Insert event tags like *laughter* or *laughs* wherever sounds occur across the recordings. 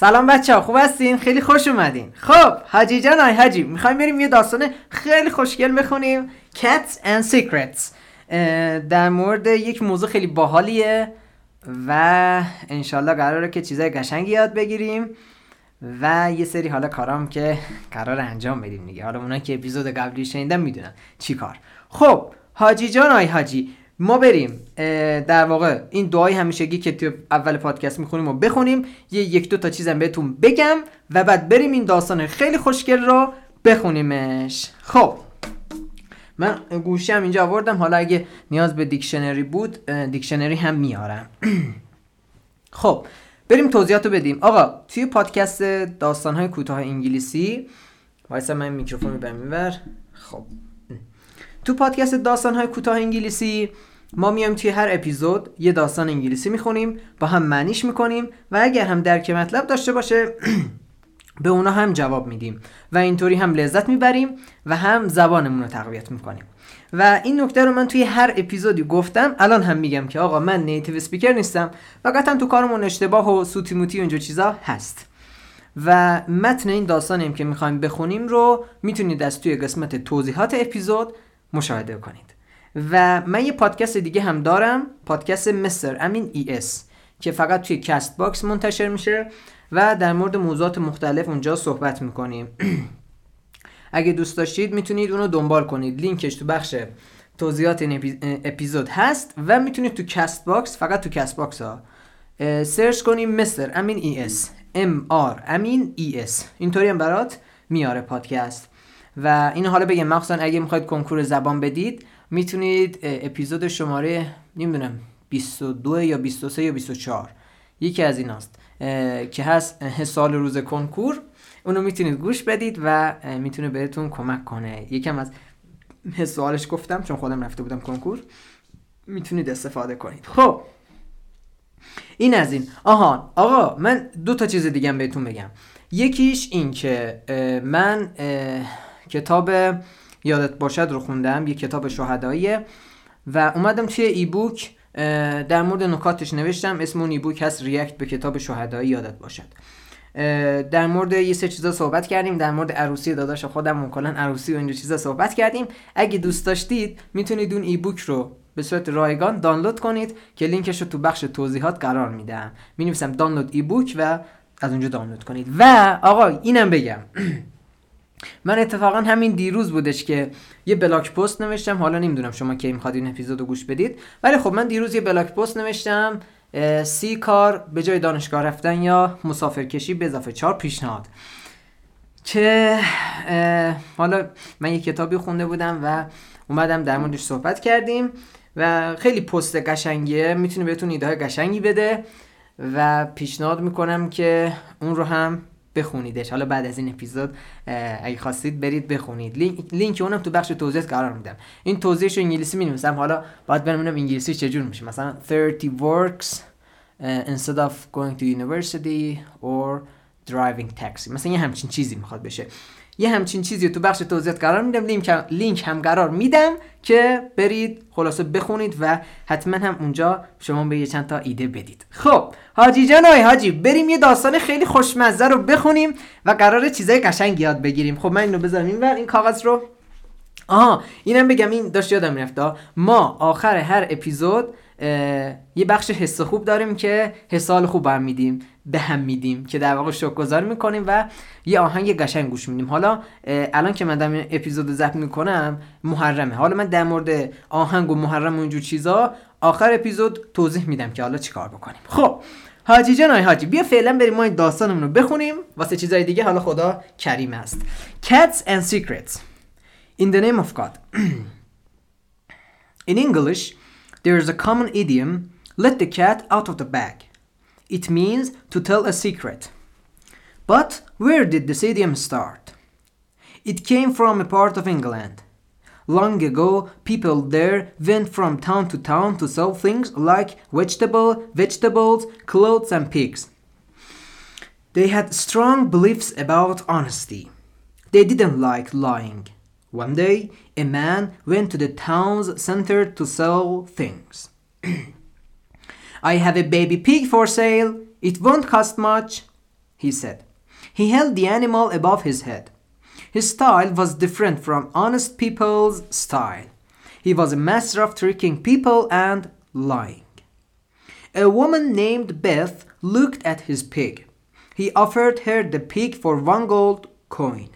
سلام بچه ها خوب هستین؟ خیلی خوش اومدین. خب حاجی جان آی حاجی می‌خوایم بریم یه داستان خیلی خوشگل بخونیم. Cats and Secrets. در مورد یک موضوع خیلی باحالیه و انشالله قراره که چیزای قشنگی یاد بگیریم و یه سری حالا کارام که قرار انجام بدیم دیگه. حالا اونا که اپیزود قبلی شنیدن می‌دونن چی کار. خب حاجی جان آی حاجی ما بریم در واقع این دعای همیشگی که تو اول پادکست می‌خونیم و بخونیم یه یک دو تا چیزم بهتون بگم و بعد بریم این داستان خیلی خوشگل رو بخونیمش. خب من گوشی هم اینجا آوردم. حالا اگه نیاز به دیکشنری بود دیکشنری هم میارم. *clears throat* خب بریم توضیحات رو بدیم. آقا توی پادکست داستان های کوتاه انگلیسی وایسا من میکروفون رو میبر خب تو پادکست داستان های کوتاه انگلیسی ما میایم توی هر اپیزود یه داستان انگلیسی می‌خونیم با هم معنیش می‌کنیم و اگر هم درک مطلب داشته باشه *clears throat* به اونا هم جواب میدیم و اینطوری هم لذت می‌بریم و هم زبانمون رو تقویت می‌کنیم. و این نکته رو من توی هر اپیزودی گفتم الان هم میگم که آقا من نیتیو سپیکر نیستم و قطعا تو کارمون اشتباه و سوتی موتی و چیزا هست. و متن این داستانیم که می‌خوایم بخونیم رو می‌تونید از توی قسمت توضیحات اپیزود مشاهده کنید. و من یه پادکست دیگه هم دارم پادکست Mr Amin ES که فقط توی Castbox منتشر میشه و در مورد موضوعات مختلف اونجا صحبت می‌کنیم. *clears throat* اگه دوست داشتید می‌تونید اونو دنبال کنید. لینکش تو بخش توضیحات این اپیزود هست و می‌تونید تو Castbox فقط تو Castbox ها سرچ کنیم Mr Amin ES M R Amin E S اینطوری هم برات میاره پادکست. و این حالا بگم مخصوصا اگه می‌خواید کنکور زبان بدید می‌تونید اپیزود شماره نمی‌دونم 22 یا 23 یا 24 یکی از ایناست که هست سال روز کنکور. اونو می‌تونید گوش بدید و می‌تونه بهتون کمک کنه. یکم از سوالش گفتم چون خودم رفته بودم کنکور. می‌تونید استفاده کنید. خب. این از این. آها آقا من دو تا چیز دیگه بهتون بگم. یکیش این که من کتاب یادت باشد رو خوندم یه کتاب شهداییه. و اومدم توی ای بوک در مورد نکاتش نوشتم. اسم اون ای بوک هست ریاکت به کتاب شهدایی یادت باشد. در مورد یه سه چیزا صحبت کردیم. در مورد عروسی داداش خودم کلا عروسی و اینجور چیزا صحبت کردیم. اگه دوست داشتید می‌تونید اون ای بوک رو به صورت رایگان دانلود کنید که لینکش رو تو بخش توضیحات قرار میدم. می نویسم دانلود ای بوک و از اونجا دانلود کنید. و آقا اینم بگم. *clears throat* من اتفاقا همین دیروز بودش که یه بلاک پست نوشتم. حالا نمی‌دونم شما کی می‌خواد این اپیزودو گوش بدید. ولی خب من دیروز یه بلاک پست نوشتم. سی کار به جای دانشگاه رفتن یا مسافرکشی به اضافه چهار پیشنهاد. که حالا من یه کتابی خونده بودم و اومدم در موردش صحبت کردیم و خیلی پست قشنگیه. می‌تونه بهتون ایده های قشنگی بده و پیشنهاد می‌کنم که اون رو هم بخونیدش. حالا بعد از این اپیزود اگه خواستید برید بخونید. لینک, لینک اونم تو بخش توضیح قرار میدم. این توضیحش انگلیسی می نویسم حالا باید برم انگلیسی چجور میشه. مثلا 30 works instead of going to university or driving taxi. مثلا یه همچین چیزی می‌خواد بشه. یه همچین چیزی تو بخش توضیحات قرار میدم. لینک, لینک هم قرار میدم که برید خلاصه بخونید و حتما هم اونجا شما به یه چند تا ایده بدید. خب حاجی جان آی حاجی بریم یه داستان خیلی خوشمزه رو بخونیم و قرار چیزای قشنگ یاد بگیریم. خب من اینو بذارم اینور این کاغذ رو. آها اینم بگم این داشت یادم می‌رفت ما آخر هر اپیزود یه بخش حس خوب داریم که حسال خوب هم میدیم. به هم میدیم که در واقع گذار می‌کنیم و یه آهنگ قشنگ گوش میدیم. حالا الان که من دارم اپیزود ضبط می‌کنم محرمه. حالا من در مورد آهنگ و محرم و اینجور چیزا آخر اپیزود توضیح میدم که حالا چیکار بکنیم. خب حاجی جان آی حاجی بیا فعلا بریم ما این داستانمون رو بخونیم. واسه چیزای دیگه حالا خدا کریم است. Cats and Secrets. In the name of God. *clears throat* In English there is a common idiom let the cat out of the bag. It means to tell a secret. But where did this idiom start? It came from a part of England. Long ago, people there went from town to town to sell things like vegetable, vegetables, clothes, and pigs. They had strong beliefs about honesty. They didn't like lying. One day, a man went to the town's center to sell things. *clears throat* I have a baby pig for sale. It won't cost much. he said. He held the animal above his head. His style was different from honest people's style. He was a master of tricking people and lying. A woman named Beth looked at his pig. He offered her the pig for one gold coin.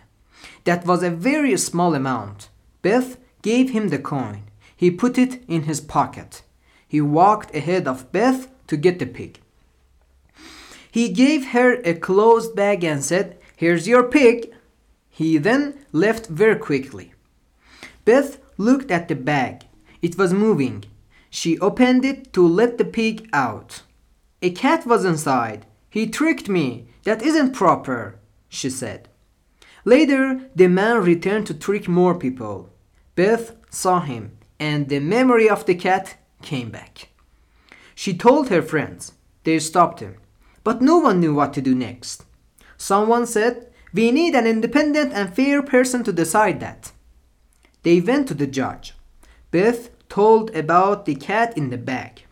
That was a very small amount. Beth gave him the coin. He put it in his pocket. He walked ahead of Beth to get the pig. He gave her a closed bag and said, Here's your pig. He then left very quickly. Beth looked at the bag. It was moving. She opened it to let the pig out. A cat was inside. He tricked me. That isn't proper, she said. Later, the man returned to trick more people. Beth saw him, and the memory of the cat came back. She told her friends. They stopped him. But no one knew what to do next. Someone said, We need an independent and fair person to decide that. They went to the judge. Beth told about the cat in the bag.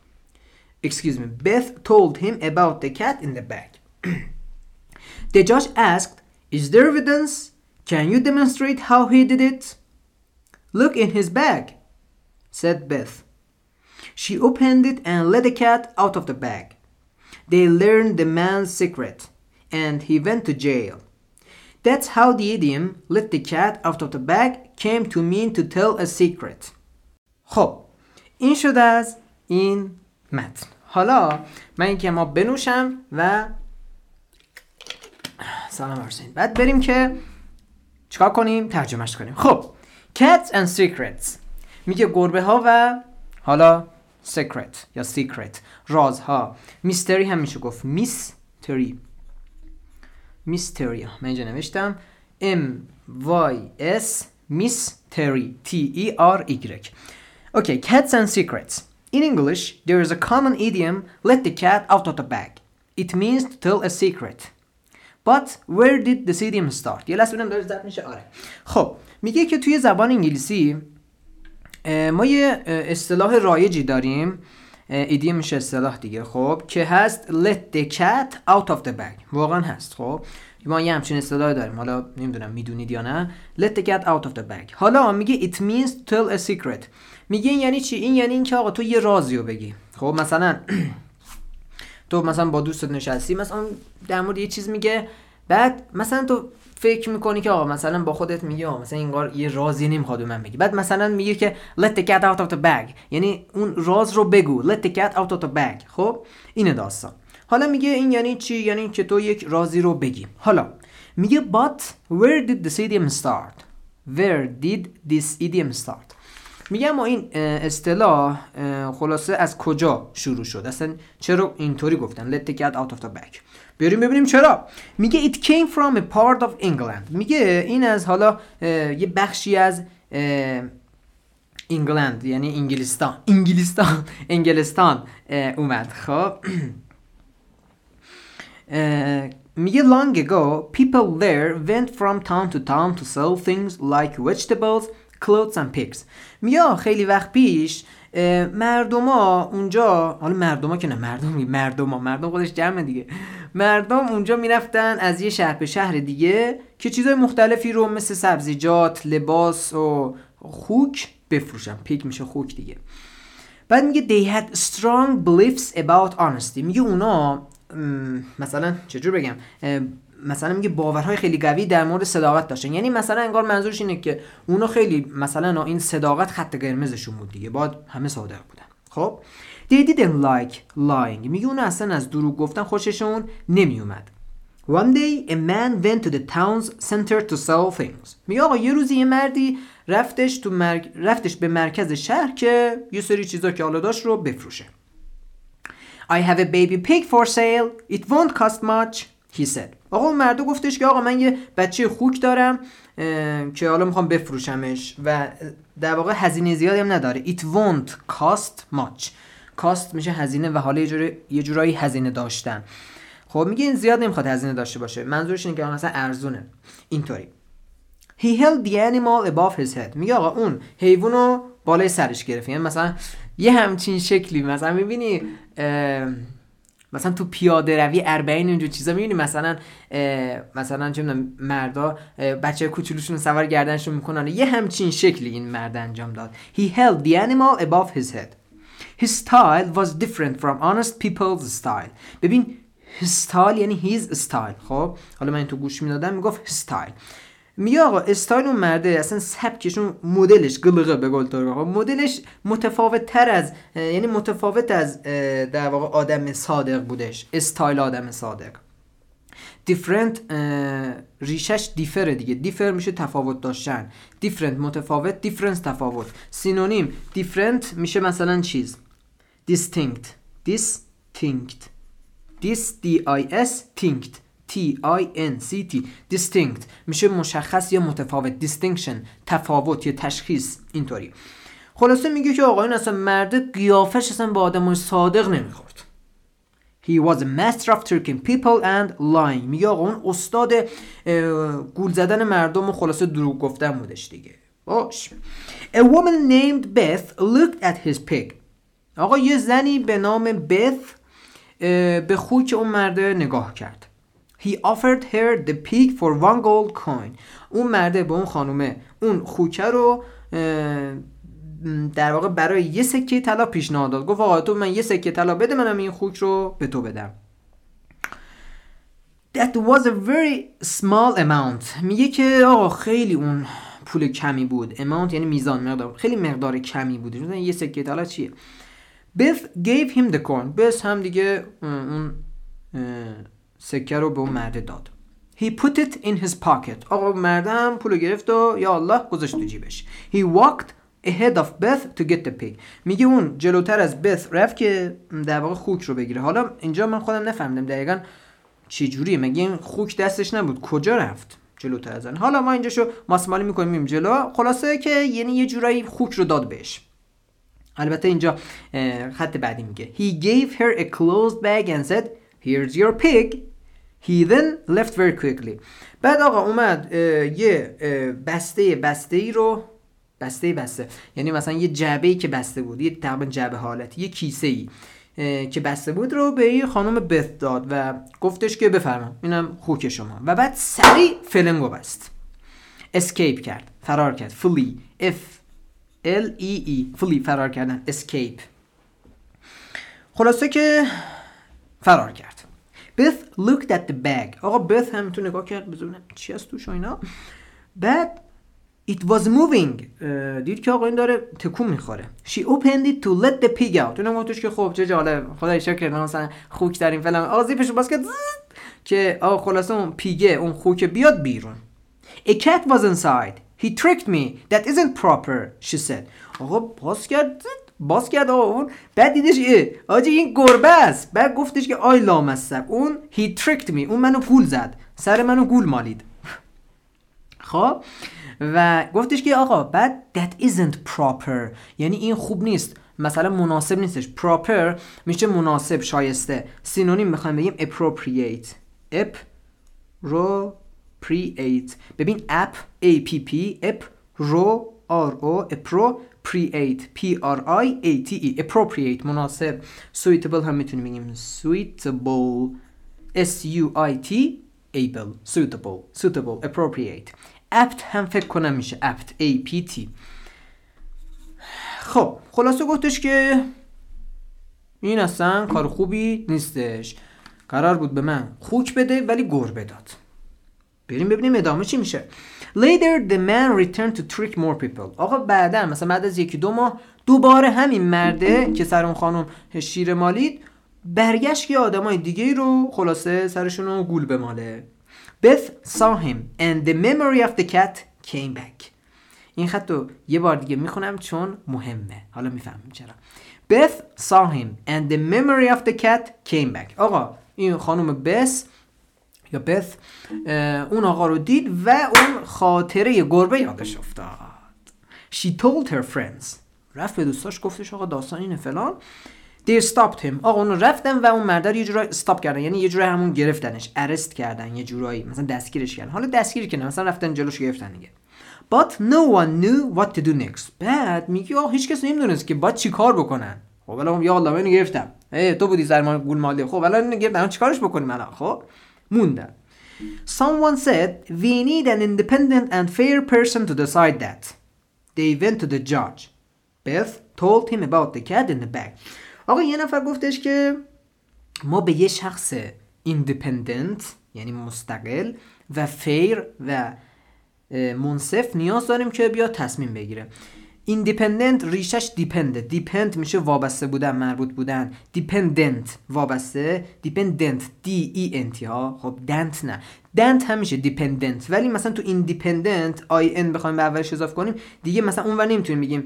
Excuse me, Beth told him about the cat in the bag. *clears throat* the judge asked, Is there evidence? Can you demonstrate how he did it? Look in his bag, said Beth. She opened it and let the cat out of the bag. They learned the man's secret, and he went to jail. That's how the idiom let the cat out of the bag came to mean to tell a secret. خب این شد از این متن حالا من اینکه ما بنوشم و سلام ارسین بعد بریم که چیکار کنیم ترجمهش کنیم خب Cats and Secrets میگه گربه ها و حالا secret یا secret رازها میستری هم میشه گفت میستری میستری من اینجا نوشتم M Y S mystery T E R Y Okay, cats and secrets. In English, there is a common idiom, let the cat out of the bag. It means to tell a secret. But where did this idiom start? یه لحظه داره زد میشه آره. خب میگه که توی زبان انگلیسی ما یه اصطلاح رایجی داریم. ایدیم میشه اصطلاح دیگه خب که هست let the cat out of the bag. واقعا هست خب. ما یه همچین اصطلاح داریم. حالا نمی‌دونم می‌دونید یا نه. let the cat out of the bag. حالا میگه it means to tell a secret. میگه این یعنی چی؟ این یعنی اینکه آقا تو یه رازی رو بگی. خب مثلا *clears throat* تو مثلا با دوستت نشستی مثلا در مورد یه چیز میگه. بعد مثلا تو فکر می‌کنی که آقا مثلا با خودت میگه آقا مثلا اینگار یه رازی نمی‌خواد به من بگی. بعد مثلا میگه که let the cat out of the bag. یعنی اون راز رو بگو. let the cat out of the bag. خب؟ اینه داستان. حالا میگه این یعنی چی؟ یعنی که تو یک رازی رو بگی. حالا میگه but where did this idiom start? where did this idiom start? میگم ما این اصطلاح خلاصه از کجا شروع شد؟ اصلا چرا اینطوری گفتن؟ Let the cat out of the bag. بریم ببینیم چرا. میگه it came from a part of England. میگه این از حالا یه بخشی از انگلند یعنی انگلستان. انگلستان. *laughs* انگلستان اومد. خب. *clears throat* میگه long ago people there went from town to town to sell things like vegetables clothes and pigs میگه خیلی وقت پیش مردما اونجا حالا مردما که نه مردم مردما مردم خودش جمع دیگه. مردم اونجا می‌رفتن از یه شهر به شهر دیگه که چیزای مختلفی رو مثل سبزیجات لباس و خوک بفروشن. پیک میشه خوک دیگه. بعد میگه they had strong beliefs about honesty. میگه اونا مثلا چجور بگم مثلا میگه باورهای خیلی قوی در مورد صداقت داشتن یعنی مثلا انگار منظورش اینه که اونا خیلی مثلا این صداقت خط قرمزشون بود دیگه بعد همه صادق بودن خب they didn't like lying میگه اونا اصلا از دروغ گفتن خوششون نمیومد One day a man went to the town's center to sell things. میگه آقا یه روزی یه مردی رفتش تو مرک... رفتش به مرکز شهر که یه سری چیزا که حالا داشت رو بفروشه. I have a baby pig for sale. It won't cost much. He said. آقا اون مرد گفتش که آقا من یه بچه خوک دارم که حالا می‌خوام بفروشمش و در واقع هزینه زیادی هم نداره. It won't cost much. Cost میشه هزینه و حالا یه, یه جورایی هزینه داشتن. خب میگه این زیاد نمی‌خواد هزینه داشته باشه. منظورش اینه که مثلا ارزونه. اینطوری. He held the animal above his head. میگه آقا اون حیوان رو بالای سرش گرفت. یعنی مثلا یه همچین شکلی. مثلا می‌بینی مثلا تو پیاده روی اربعین اینجور چیزا می‌بینی. مثلا مثلا چه مردا بچه کوچولوشون سوار گردنشون می‌کنن. یه همچین شکلی این مرد انجام داد. He held the animal above his head. His style was different from honest people's style. ببین his style یعنی his style. خب حالا من تو گوش می‌دادم می‌گفت his style. میگه آقا استایل اون مرده اصلا سبکشون مدلش قلقه به قول تو مدلش متفاوت تر از یعنی متفاوت از در واقع آدم صادق بودش. استایل آدم صادق. دیفرنت ریشش دیفره دیگه. دیفر میشه تفاوت داشتن. دیفرنت متفاوت دیفرنس تفاوت. سینونیم دیفرنت میشه مثلا چیز؟ Distinct. Distinct. Dis d i s tinct T-I-N-C-T distinct. میشه مشخص یا متفاوت. Distinction تفاوت یا تشخیص. اینطوری. خلاصه میگه که آقایون اصلا مرد قیافش اصلا با آدم صادق نمی‌خورد. He was a master of tricking people and lying. میگه آقا اون استاد گول زدن مردم و خلاصه دروغ گفتن بودش دیگه. باش. A woman named Beth looked at his pig. آقا یه زنی به نام بث به خوک اون مرده نگاه کرد. He offered her the pig for one gold coin. اون مرده به اون خانومه اون خوکه رو در واقع برای یه سکه طلا پیشنهاد داد. گفت آقا تو من یه سکه طلا بده منم این خوک رو به تو بدم. That was a very small amount. میگه که آقا خیلی اون پول کمی بود. Amount یعنی میزان مقدار. خیلی مقدار کمی بود یه سکه طلا چیه؟ Beth gave him the coin بس هم دیگه اون سکه رو به اون مرده داد. He put it in his pocket. آقا مرده هم پولو گرفت و یا الله گذاشت تو جیبش. He walked ahead of Beth to get the pig. میگه اون جلوتر از بث رفت که در واقع خوک رو بگیره. حالا اینجا من خودم نفهمیدم دقیقا چی جوریه. مگه این خوک دستش نبود؟ کجا رفت جلوتر از حالا ما اینجا شو ماسمالی می‌کنیم جلو. خلاصه که یعنی یه جورایی خوک رو داد بهش. البته اینجا خط بعدی میگه. He gave her a closed bag and said Here's your pig. He then left very quickly. بعد آقا اومد یه بسته بسته ای رو بسته بسته. یعنی مثلا یه جعبه ای که بسته بود یه تقریبا جعبه حالت یه کیسه ای که بسته بود رو به یه خانم Beth داد و گفتش که بفرما اینم خوک شما. و بعد سریع فلنگو بست. escape کرد فرار کرد. flee F L E E. flee فرار کردن. escape خلاصه که فرار کرد. Beth looked at the bag. آقا بث هم تو نگاه کرد بزنم چی هست توش اینا. بعد It was moving. دید که آقا این داره تکون می‌خوره. She opened it to let the pig out. اونم گفتش که خب چه جالب. خدای شکر مثلا خوک در این فلان آقا زیپش باز کرد که آقا خلاصه اون پیگه اون خوک بیاد بیرون. A cat was inside. He tricked me. That isn't proper She said. آقا باز کرد باز کرد آقا اون. بعد دیدش ای آجی این گربه است. بعد گفتش که آی لامصب اون he tricked me. اون منو گول زد. سر منو گول مالید. خب؟ و گفتش که آقا بعد that isn't proper. یعنی این خوب نیست. مثلا مناسب نیستش. proper میشه مناسب شایسته. سینونیم می‌خوایم بگیم appropriate. اپ رو ببین اپ A P P اپ رو R O اپرو appropriate P R I A T E appropriate مناسب suitable هم می‌تونیم بگیم. Suitable S U I T able suitable suitable appropriate. Apt هم فکر کنم میشه apt A P T. خب خلاصه گفتش که این اصلا کار خوبی نیستش. قرار بود به من خوک بده ولی گربه داد بریم ببینیم ادامه چی میشه. Later the man returned to trick more people. آقا بعدا مثلا بعد از یکی دو ماه دوباره همین مرده که سر اون خانم شیر مالید برگشت که آدمای دیگه رو خلاصه سرشون رو گول بماله. Beth saw him and the memory of the cat came back. این خط رو یه بار دیگه می‌خونم چون مهمه. حالا می‌فهمیم چرا. Beth saw him and the memory of the cat came back. آقا این خانم بس یا بث اون آقا رو دید و اون خاطره گربه یادش افتاد. She told her friends. رفت به دوستاش گفتش آقا داستان اینه فلان. They stopped him. آقا اون رفتن و اون مرده رو یه جورایی استاپ کردن. یعنی یه جورایی همون گرفتنش. ارست کردن یه جورایی. مثلا دستگیرش کردن. حالا دستگیر کنه مثلا رفتن جلوش گرفتن دیگه. But no one knew what to do next. بعد میگه آقا هیچ کس نمی‌دونست که باید چی کار بکنن. خب الان یا الله من گرفتم. ای تو بودی زرمان گول مالی. خب الان گرفتم چیکارش بکنیم الان؟ خب موندم Someone said we need an independent and fair person to decide that. They went to the judge. Beth told him about the cat in the bag. آقا یه نفر گفتش که ما به یه شخص independent یعنی مستقل و fair و منصف نیاز داریم که بیا تصمیم بگیره independent ریشش depend ه depend میشه وابسته بودن مربوط بودن. dependent وابسته. dependent D E N T ها. خب dent نه. dant هم میشه dependant ولی مثلا تو independent I N بخوایم به اولش اضافه کنیم دیگه مثلا اونور نمی‌تونیم بگیم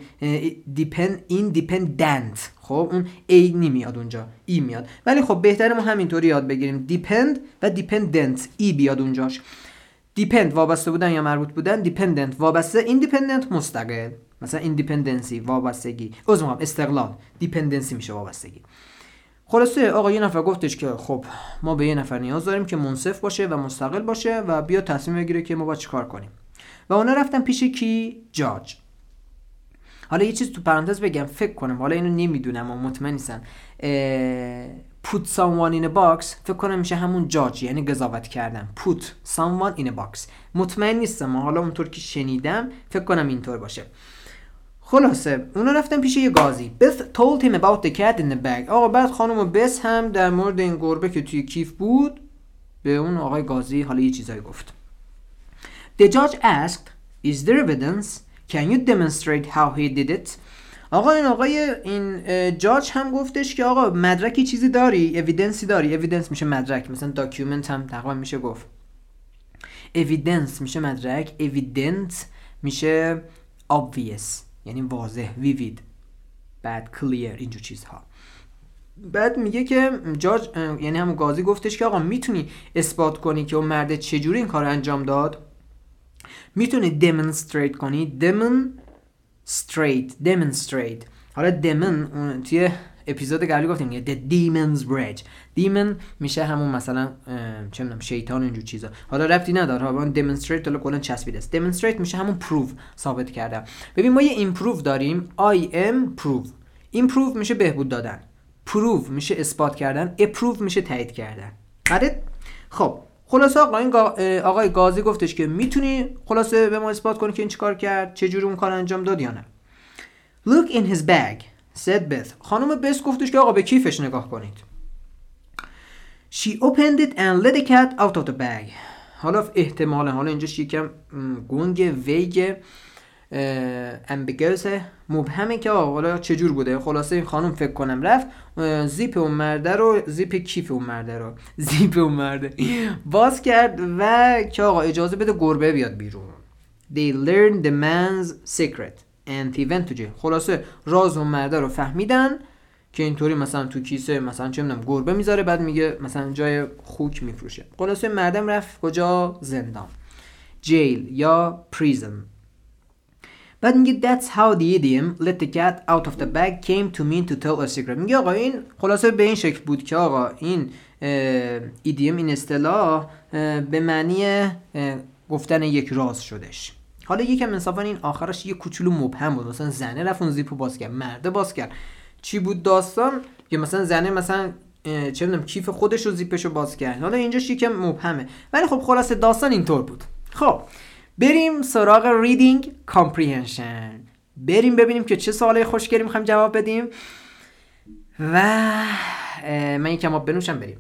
depend independent خب اون A نمیاد اونجا. E میاد. ولی خب بهتره ما همینطوری یاد بگیریم. depend و dependent E بیاد اونجاش. depend وابسته بودن یا مربوط بودن؟ dependent وابسته independent مستقل. مثلا independency وابستگی. از استقلال. dependency میشه وابستگی. خلاصه آقا یه نفر گفتش که خب ما به یه نفر نیاز داریم که منصف باشه و مستقل باشه و بیا تصمیم بگیره که ما باید چیکار کنیم. و اونا رفتن پیش کی؟ جاج. حالا یه چیز تو پرانتز بگم فکر کنم حالا اینو نمی‌دونم و مطمئن نیستم. put someone in a box فکر کنم میشه همون جاج یعنی قضاوت کردن. put someone in a box. مطمئن نیستم حالا اونطور که شنیدم فکر کنم اینطور باشه. خلاصه اونا رفتن پیش یه قاضی Beth told him about the cat in the آقا بعد خانم Beth هم در مورد این گربه که توی کیف بود به اون آقای قاضی حالا یه چیزایی گفت. The judge asked Is there evidence? Can you demonstrate how he did it? آقا این آقای این جاج هم گفتش که آقا مدرکی چیزی داری؟ evidence ی داری. evidence میشه مدرک. مثلا document هم تقریبا میشه گفت. اویدنس میشه مدرک. اویدنت میشه obvious. یعنی واضح ویوید بعد کلیر اینجور چیزها. بعد میگه که جاج یعنی همون گازی گفتش که آقا می‌تونی اثبات کنی که اون مرد چجوری این کار انجام داد؟ می‌تونی demonstrate کنی. Demonstrate demonstrate. حالا demon توی اپیزود قبلی گفتیم The Demon's Bridge. Demon میشه همون مثلا چه می‌دونم شیطان اینجور چیزا. حالا ربطی نداره ها demonstrate حالا کلا چسبیده است. Demonstrate میشه همون proof ثابت کردن. ببین ما یه improve داریم. I am prove. Improve میشه بهبود دادن. Prove میشه اثبات کردن. Approve میشه تایید کردن. بعد خب خلاصه آقا آقای گازی گفتش که می‌تونی خلاصه به ما اثبات کنی که این چیکار کرد چه جوری اون کار انجام داد یا نه. Look in his bag. Said Beth خانم بس گفتش که آقا به کیفش نگاه کنید. She opened it and let the cat out of the bag. حالا احتمالا حالا اینجاش یکم گنگ ویگ امبیگرس مبهمه که آقا حالا چجور بوده؟ خلاصه این خانم فکر کنم رفت زیپ اون مرده رو زیپ کیف اون مرده رو *laughs* زیپ اون مرده باز کرد و که آقا اجازه بده گربه بیاد بیرون. They learned the man's secret. To jail خلاصه راز اون مرده رو فهمیدن که اینطوری مثلا تو کیسه مثلا چه می‌دونم گربه می‌ذاره بعد میگه مثلا جای خوک میفروشه. خلاصه مردم رفت کجا؟ زندان. جیل یا پریزن بعد میگه that's how the idiom let the cat out of the bag came to mean to tell a secret. میگه آقا این خلاصه به این شکل بود که آقا این ایدیم این اصطلاح به معنی گفتن یک راز شدش حالا یکم انصافا این آخرش یه کوچولو مبهم بود. مثلا زنه رفت اون زیپو باز کرد. مرده باز کرد. چی بود داستان؟ یا مثلا زنه مثلا چه می‌دونم کیف خودش رو زیپش رو باز کرد. حالا اینجاش یکم مبهمه. ولی خب خلاصه داستان اینطور بود. خب بریم سراغ reading comprehension بریم ببینیم که چه سوالای خوشگلی می‌خوایم جواب بدیم. و من یکم آب بنوشم بریم.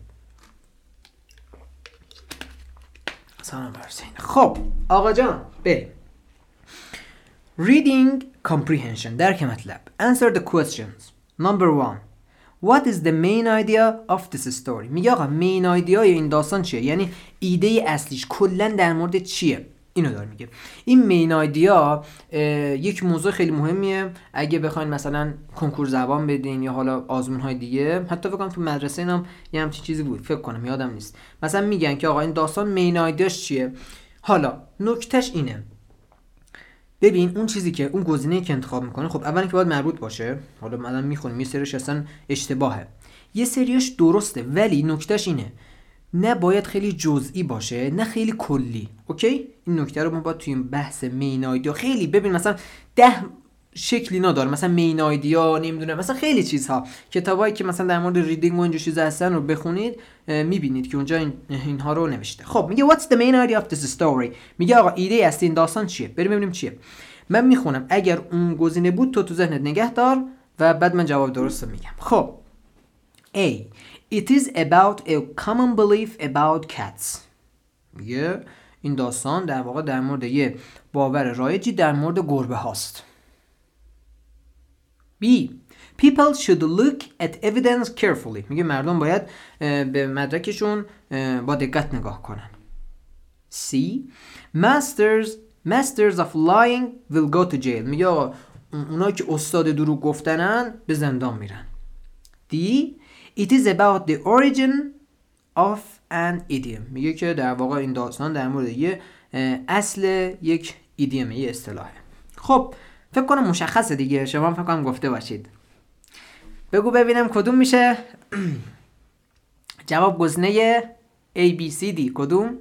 سلام خب آقا جان بریم. Reading comprehension. درک مطلب answer the questions. Number one. What is the main idea of this story? میگه آقا main idea این داستان چیه؟ یعنی ایده اصلیش کلا در مورد چیه؟ اینو داره میگه. این مین آیدیا یک موضوع خیلی مهمیه. اگه بخواین مثلا کنکور زبان بدین یا حالا آزمون های دیگه حتی فکر کنم تو مدرسه اینم یه همچین چیزی بود. فکر کنم یادم نیست. مثلا میگن که آقا این داستان مین آیدیاش چیه؟ حالا نکتهش اینه. ببین اون چیزی که اون گزینه که انتخاب می‌کنه خب اولا که باید مربوط باشه حالا مثلا می‌خونیم یه سریش اصلا اشتباهه. یه سریش درسته ولی نکتهش اینه. نه باید خیلی جزئی باشه نه خیلی کلی OK؟ این نکته رو ما باید توی این بحث main idea خیلی ببین مثلا ده شکلی نداره. مثلا main idea نمی‌دونه مثلا خیلی چیزها. کتابایی که مثلا در مورد reading و اینجور چیزا هستن رو بخونید می‌بینید که اونجا این اینها رو نوشته. خب میگه what's the main idea of this story میگه آقا ایده اصلی این داستان چیه؟ بریم ببینیم چیه. من می‌خونم. اگر اون گزینه بود تو تو ذهنت نگه دار و بعد من جواب درست رو میگم. خب. A. It is about a common belief about cats. میگه این داستان در واقع در مورد یه باور رایجی در مورد گربه هاست. B. People should look at evidence carefully. میگه مردم باید به مدرکشون با دقت نگاه کنن. C. Masters Masters of lying will go to jail. میگه آقا اونا که استاد دروغ گفتنن به زندان میرن. D. It is about the origin of an idiom. میگه که در واقع این داستان در مورد یه اصل یک ایدیوم یه اصطلاحه. خب فکر کنم مشخصه دیگه شما فکر کنم گفته باشید. بگو ببینم کدوم میشه. *clears throat* جواب گزینه A B C D. کدوم؟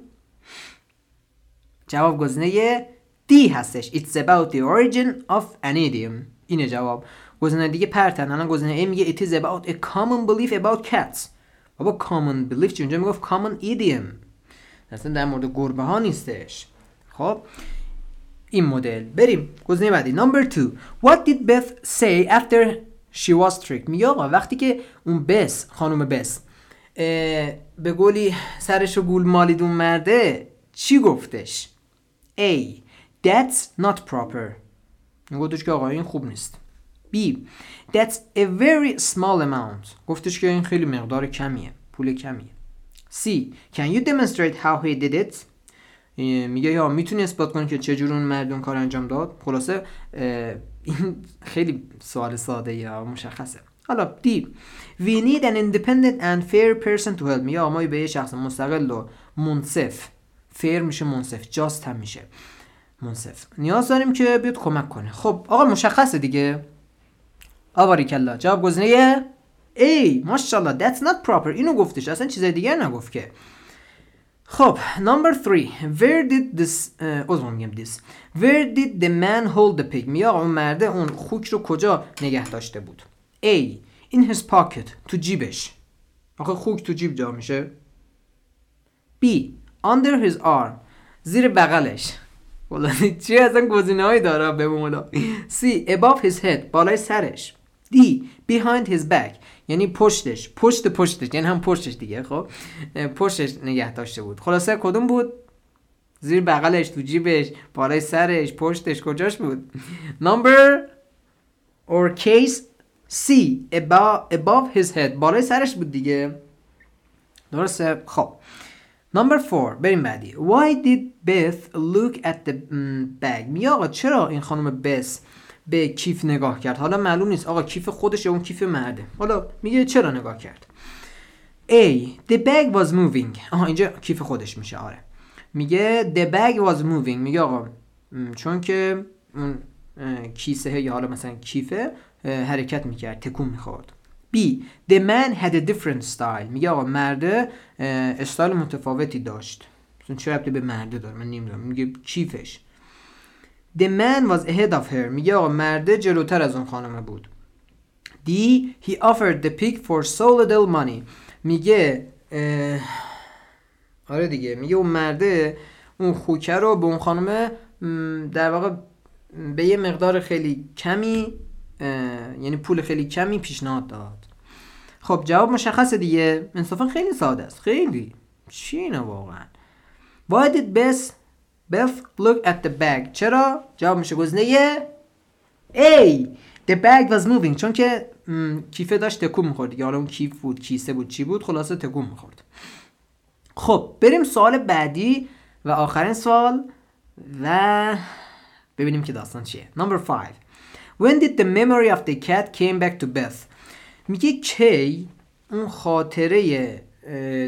جواب گزینه D هستش. It's about the origin of an idiom. اینه جواب. گزینه دیگه پرتن. الان گزینه A میگه It is about a common belief about cats. بابا common belief چی؟ اونجا می‌گفت common idiom. اصلا در مورد گربه ها نیستش. خب؟ این مدل. بریم. گزینه بعدی. نمبر 2 What did Beth say after she was tricked? میگه آقا وقتی که اون بس خانم بس به گولی سرشو گول مالید اون مرده چی گفتش؟ A. That's not proper. گفتش که آقا این خوب نیست. B. That's a very small amount. گفتش که این خیلی مقدار کمیه. پول کمیه. C. Can you demonstrate how he did it? میگه یا می‌تونی اثبات کنی که چجور اون مرد اون کار انجام داد؟ خلاصه این خیلی سوال ساده یا مشخصه. حالا دی We need an independent and fair person to help میگه ما به یه شخص مستقل و منصف. فیر میشه منصف. جاست هم میشه. منصف. نیاز داریم که بیاد کمک کنه. خب آقا مشخصه دیگه. آواری کلا جواب گزینه ای ماشاءالله that's not proper. اینو گفتش. اصلا چیز دیگه نگفت که. خب number 3 where did this عذر میگم this. Where did the man hold the pig? میگه اون مرده اون خوک رو کجا نگه داشته بود؟ A. In his pocket تو جیبش. آخه خوک تو جیب جا میشه. B. Under his arm زیر بغلش. والا *laughs* چی اصلا گزینه هایی داره به مولا C. Above his head بالای سرش. D. Behind his back. یعنی پشتش پشت پشتش یعنی هم پشتش دیگه خب؟ پشتش نگه داشته بود. خلاصه کدوم بود؟ زیر بغلش تو جیبش بالای سرش پشتش کجاش بود؟ Number or case C above, above his head. بالای سرش بود دیگه. درسته؟ خب. Number 4 بریم بعدی. Why did Beth look at the bag می آقا چرا این خانم بس به کیف نگاه کرد. حالا معلوم نیست آقا کیف خودش یا اون کیف مرده. حالا میگه چرا نگاه کرد؟ A The bag was moving. آها اینجا کیف خودش میشه. آره. میگه The bag was moving. میگه آقا چون که اون کیسه یا حالا مثلا کیفه حرکت می‌کرد تکون می‌خورد. B The man had a different style. میگه آقا مرده استایل متفاوتی داشت. چه ربطی به مرده داره؟ من نمی‌دونم. میگه کیفش. The man was ahead of her. میگه آقا مرده جلوتر از اون خانمه بود. D He offered the pig for so little money. میگه آره دیگه. میگه اون مرده اون خوکه رو به اون خانمه در واقع به یه مقدار خیلی کمی یعنی پول خیلی کمی پیشنهاد داد. خب جواب مشخصه دیگه. انصافا خیلی ساده است. خیلی. چی اینه واقعا؟ Why did Bess Beth look at the bag. چرا؟ جواب میشه گزینه A The bag was moving. چون که کیفه داشت تکون می‌خورد. حالا اون کیف بود کیسه بود چی بود؟ خلاصه تکون می‌خورد. خب بریم سوال بعدی و آخرین سوال و ببینیم که داستان چیه. Number 5 When did the memory of the cat came back to Beth? میگه کی؟ اون خاطره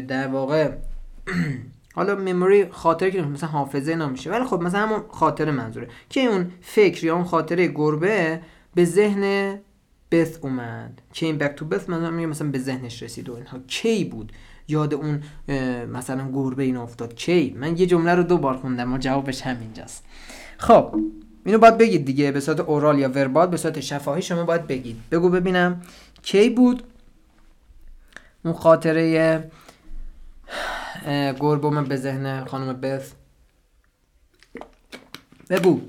در واقع *clears throat* حالا مموری خاطره که مثلا حافظه نمیشه ولی خب مثلا همون خاطره منظوره. که اون فکر یا اون خاطره گربه به ذهن بث اومد. Came back to بث مثلا میگه مثلا به ذهنش رسید و اینها. کی بود؟ یاد اون مثلا گربه این افتاد. کی؟ من یه جمله رو دو بار خوندم و جوابش همینجاست. خب اینو باید بگید دیگه. به صورت اورال یا وربال به صورت شفاهی شما باید بگید. بگو ببینم کی بود؟ اون خاطره گربوم به ذهن خانم بث بگو.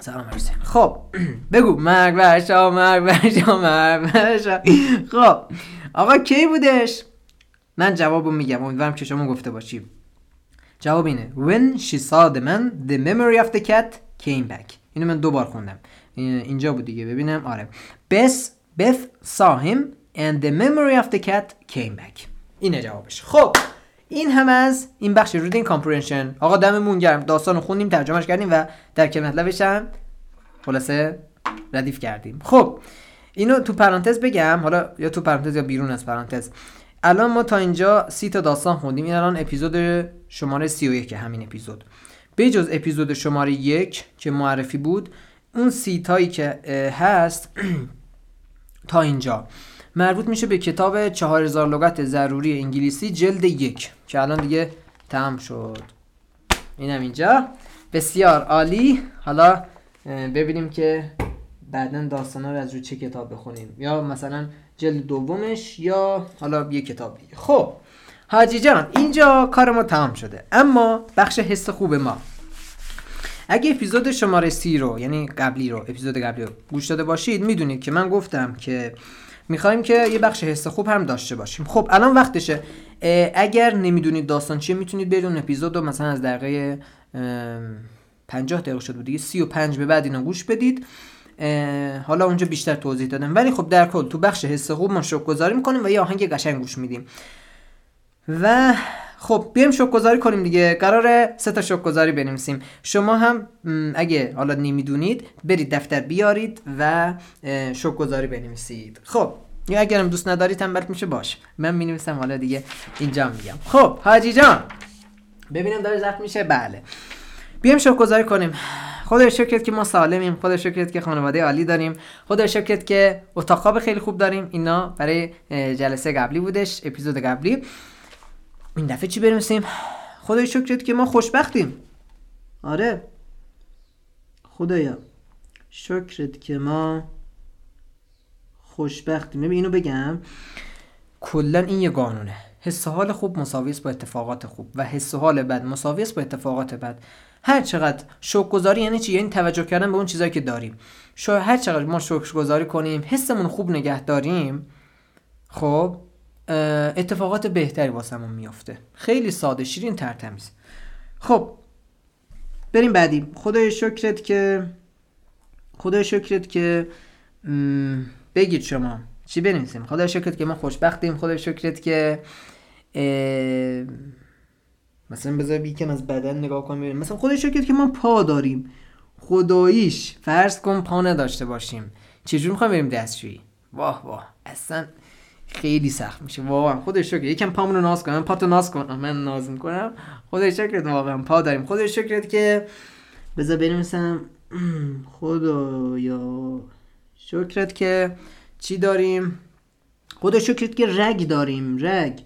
سلام مرسی خب *clears throat* بگو. مرگ برشا مرگ برشا مرگ برشا خب آقا کی بودش؟ من جوابو میگم. امیدوارم که شما گفته باشی. جواب اینه. When she saw the man the memory of the cat came back. اینو من دو بار خوندم. اینجا بود دیگه. ببینم. آره. Beth Beth saw him and the memory of the cat came back. اینه جوابش. خب. این هم از این بخش reading comprehension آقا دممون گرم. داستان رو خوندیم ترجمهش کردیم و درک مطلبش هم خلاصه ردیف کردیم. خب اینو تو پرانتز بگم. حالا یا تو پرانتز یا بیرون از پرانتز. الان ما تا اینجا سی تا داستان خوندیم. این الان اپیزود شماره 31 همین اپیزود. به جز اپیزود شماره یک که معرفی بود اون سی تایی که هست *clears throat* تا اینجا. مربوط میشه به کتاب 4000 لغت ضروری انگلیسی جلد یک که الان دیگه تمام شد. اینم اینجا. بسیار عالی. حالا ببینیم که بعدا داستان رو از رو چه کتاب بخونیم. یا مثلا جلد دومش یا حالا یه کتاب دیگه. خب حاجی جان اینجا کار ما تمام شده. اما بخش حس خوب ما. اگه اپیزود شماره سی رو یعنی قبلی رو اپیزود قبلی رو گوش داده باشید می‌دونید که من گفتم که می‌خوایم که یه بخش حس خوب هم داشته باشیم. خب الان وقتشه. اگر نمی‌دونید داستان چیه می‌تونید برید اون اپیزود رو مثلا از دقیقه 50 دقیقه شد بود دیگه 35 به بعد اینو گوش بدید. حالا اونجا بیشتر توضیح دادم. ولی خب در کل تو بخش حس خوب ما شوک گذاری می‌کنیم و یه آهنگ قشنگ گوش میدیم. و خب بیایم شوک گذاری کنیم دیگه. قراره سه تا شوک گذاری بنویسیم. شما هم اگه حالا نمی‌دونید برید دفتر بیارید و شوک گذاری بنویسید. خب یا اگرم دوست ندارید تنبل میشه باش. من می نویسم حالا دیگه اینجا میگم. خب حاجی جان. ببینم داره زخم میشه. بله. بیایم شوک گذاری کنیم. خدا شکرت که ما سالمیم. خدا شکرت که خانواده عالی داریم. خدا شکرت که اتاق خیلی خوب داریم. اینا برای جلسه قبلی بودش اپیزود قبلی. این دفعه چی برسیم؟ خدای شکرت که ما خوشبختیم. آره. خدایا شکرت که ما خوشبختیم. ببین اینو بگم. کلا این یه قانونه. حس حال خوب مساوی با اتفاقات خوب. و حس حال بد مساوی با اتفاقات بد. هر چقدر شکر گذاری یعنی چی؟ یعنی توجه کردن به اون چیزایی که داریم. شو هر چقدر ما شکر گذاری کنیم حسمون خوب نگه داریم خب اتفاقات بهتری واسمون میافته. خیلی ساده شیرین ترتمیز. خب بریم بعدی. خدای شکرت که خدای شکرت که بگید شما. چی بنویسیم؟ خدای شکرت که ما خوشبختیم. خدای شکرت که مثلا بذار یکم از بدن نگاه کنیم مثلا خدای شکرت که ما پا داریم. خداییش فرض کن پا نداشته باشیم. چجور می‌خوایم بریم دستشویی؟ واه واه. اصلا خیلی سخت میشه واقعا. خودش شکر یکم پامونو ناز کنم پاتو ناز کنم. من ناز می‌کنم. خودش شکرت واقعا پا داریم. خودش شکرت که بذار بنویسم. *clears throat* خدایا شکرت که چی داریم؟ خودش شکرت که رگ داریم. رگ.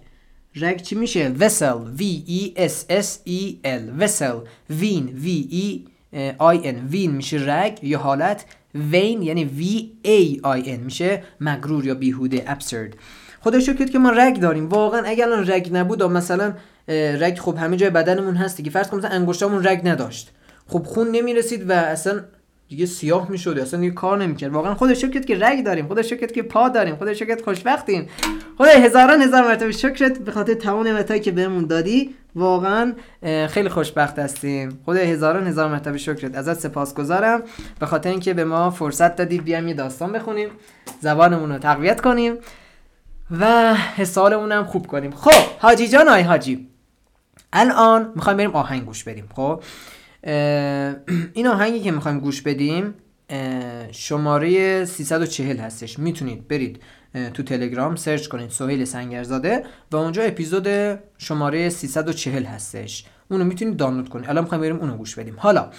رگ چی میشه؟ Vessel. V e s s e l. Vessel. وین v e i n. وین میشه رگ یا حالت؟ وین یعنی V A I N میشه مغرور یا بیهوده absurd. خدا شکر که ما رگ داریم. واقعا اگر الان رگ نبود مثلا رگ خب همه جای بدنمون هست دیگه. فرض کن مثلا انگشتامون رگ نداشت. خب خون نمی‌رسید و اصلا دیگه سیاه می‌شد اصلا دیگه کار نمی‌کرد. واقعا خدا شکرت که رگ داریم خدا شکرت که پا داریم خدا شکرت خوشبختیم. خدا هزاران هزار مرتبه شکرت به خاطر تمام نعمتایی که بهمون دادی. واقعا خیلی خوشبخت هستیم. خدا هزاران هزار مرتبه شکرت. ازت سپاسگزارم. به خاطر اینکه به ما فرصت دادی بیام یه داستان بخونیم زبانمون رو تقویت کنیم و حسالمون هم خوب کنیم. خب حاجی جان آی حاجی. الان می‌خوایم بریم آهنگ گوش بدیم خب؟ *clears throat* این آهنگی که می‌خوایم گوش بدیم شماره 340 هستش. می‌تونید برید تو تلگرام سرچ کنید سهیل سنگرزاده و اونجا اپیزود شماره 340 هستش. اونو می‌تونید دانلود کنید. الان می‌خوایم بریم اونو گوش بدیم. حالا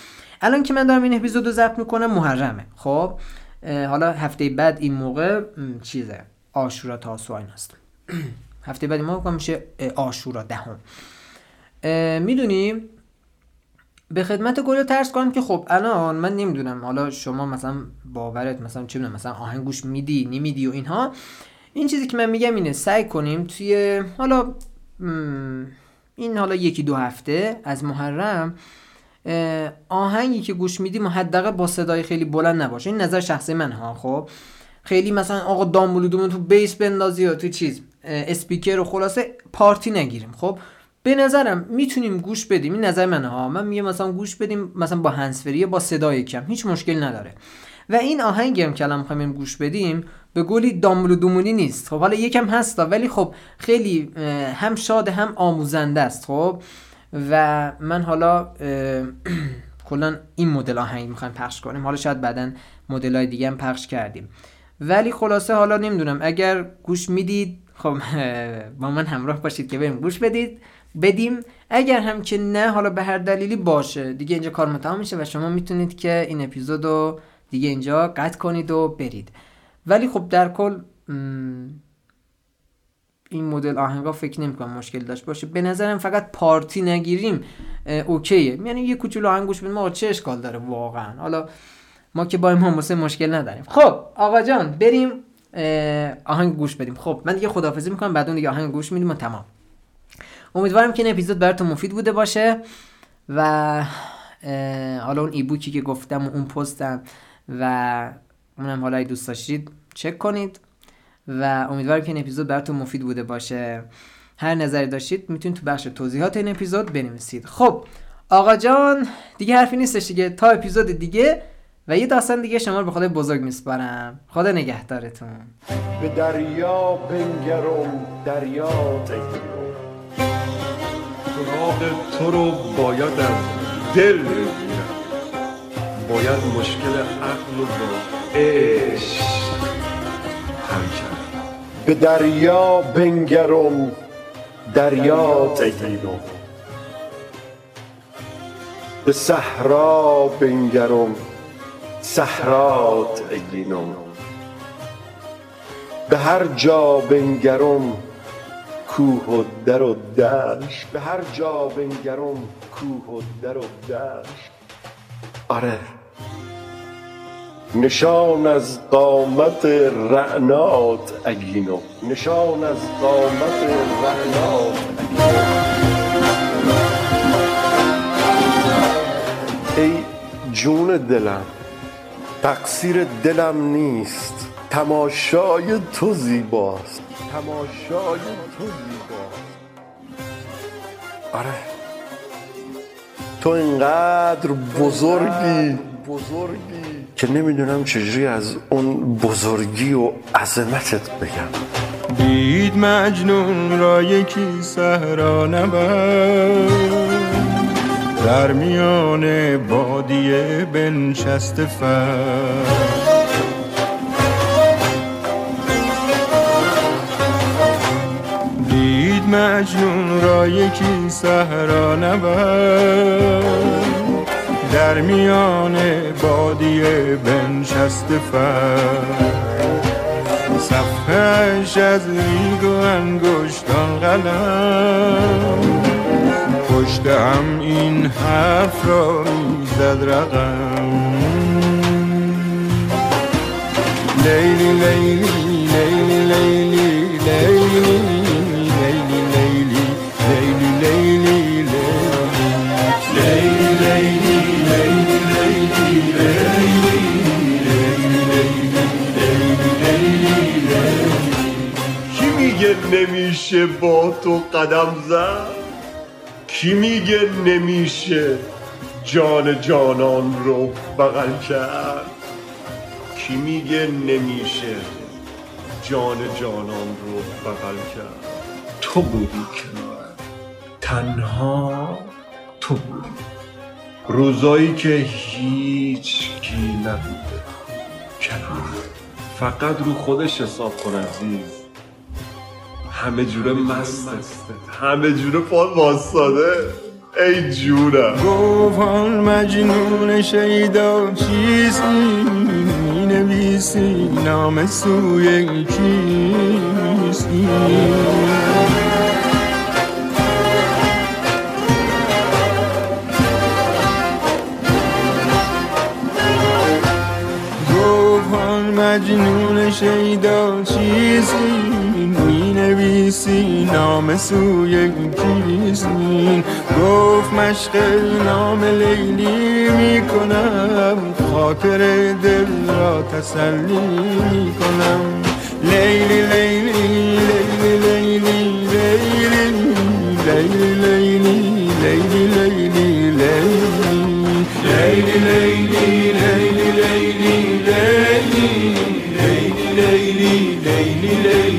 الان که من دارم این اپیزود رو ضبط می‌کنم محرمه. خب حالا هفته بعد این موقع چیزه آشورا تاسوعا هست. *clears throat* هفته بعد ما میشه آشورا دهم. می‌دونیم به خدمت گل ترس کنم که خب الان من نمی‌دونم. حالا شما مثلا باورت مثلا چه مثلا آهنگ گوش میدی نمیدی و اینها. این چیزی که من میگم اینه سعی کنیم توی حالا این حالا یکی دو هفته از محرم آهنگی که گوش میدیم حداقل با صدای خیلی بلند نباشه. این نظر شخصی من ها خب. خیلی مثلا آقا دامبلودومون تو بیس بندازی یا تو چیز اسپیکر و خلاصه پارتی نگیریم خب. به نظرم می‌تونیم گوش بدیم این نظر منه. ها من میگم مثلا گوش بدیم مثلا با هنسفری با صدای کم. هیچ مشکل نداره. و این آهنگی هم که الان می‌خوایم گوش بدیم به گلی داملو دومونی نیست. خب حالا یکم هستا ولی خب خیلی هم شاد هم آموزنده است. خب و من حالا *clears throat* کلا این مدل آهنگ می‌خوایم پخش کنیم. حالا شاید بعدا مدل های دیگه هم پخش کردیم. ولی خلاصه حالا نمی‌دونم اگر گوش می‌دید خب *laughs* با من همراه باشید که بریم گوش بدید. بدیم. اگر هم که نه حالا به هر دلیلی باشه. دیگه اینجا کار تمام میشه و شما می‌تونید که این اپیزودو دیگه اینجا قطع کنید و برید. ولی خب در کل این مدل آهنگا فکر نمی‌کنم مشکل داشت باشه. به نظرم فقط پارتی نگیریم اوکیه. یعنی یه کوچولو آهنگ گوش ما چه اشکال داره واقعا؟ حالا ما که با این مشکل نداریم. خب آقا جان بریم آهنگ گوش بدیم. خب من دیگه خدافظی می‌کنم بعد اون دیگه آهنگ گوش میدیم و تمام. امیدوارم که این اپیزود براتون مفید بوده باشه و حالا اون ایبوکی که گفتم و اون پستم و اونم حالا ای دوست داشتید چک کنید و امیدوارم که این اپیزود براتون مفید بوده باشه. هر نظری داشتید می‌تونید تو بخش توضیحات این اپیزود بنویسید. خب آقا جان دیگه حرفی نیستش دیگه. تا اپیزود دیگه و یه داستان دیگه شما رو به خدای بزرگ میسپارم. خدا نگهدارتون. به دریا بنگرم دریا سراغ تو رو باید از دل بگیرم باید مشکل عقل و با عشق حل به دریا بنگرم دریا تگیرم به صحرا بنگرم صحرات اگینم به هر جا بنگرم کوه و در و دشت به هر جا بنگرم کوه و در و دشت آره. نشان از قامت رعنات اگینم نشان از قامت رعنات ای جون دلم تقصیر دلم نیست. تماشای تو زیباست. تماشای تو زیباست آره. تو اینقدر بزرگی. بزرگی. که نمی‌دونم چجوری از اون بزرگی و عظمتت بگم. دید مجنون را یکی صحرا در میان بادیه بنشست فر مجنون را یکی صحرا نبر در میان بادیه بنشست فر صفحش از ریگ و انگشتان قلم. پشت هم این حرف را می‌زد رقم. لیلی لیلی نمیشه با تو قدم زد؟ کی میگه نمیشه جان جانان رو بغل کرد؟ کی میگه نمیشه جان جانان رو بغل کرد؟ تو بودی کنار. تنها تو بودی. روزایی که هیچ کی نبوده. کنار. فقط رو خودش حساب کن عزیز. همه جوره مسته همه جوره پا واساده ای جوره گفت مجنون شیدا چیست می نویسی نام سوی کیست گفت حال مجنون شیدا چیستی؟ نویسی نام سوی کیسین گفت مشق نام لیلی می کنم خاطر دل را تسلی می کنم لیلی لیلی لیلی لیلی لیلی لیلی لیلی لیلی لیلی لیلی لیلی لیلی لیلی لیلی لیلی لیلی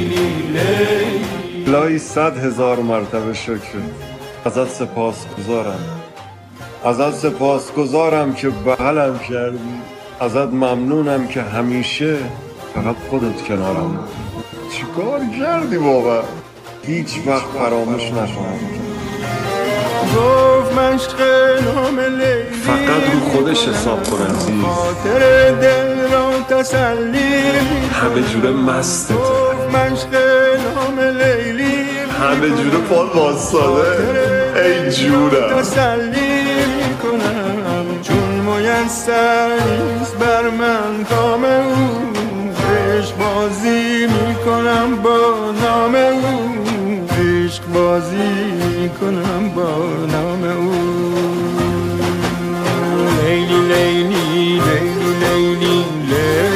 الهی صد هزار مرتبه شکر ازت سپاس گذارم. ازت سپاس گذارم که بغلم کردی. ازت ممنونم که همیشه فقط خودت کنارم. چیکار کردی بابا؟ هیچ وقت فراموش نخواهم فقط رو خودش حساب کن عزیز خاطر دل را تسلی همه جوره مستته. همه جوره پال باستاده ای جونم. تسلی می‌کنم چون میسرز بر من کام او عشق بازی می‌کنم با نام او عشق بازی می‌کنم با نام او لیلی لیلی لیلی لیلی لیلی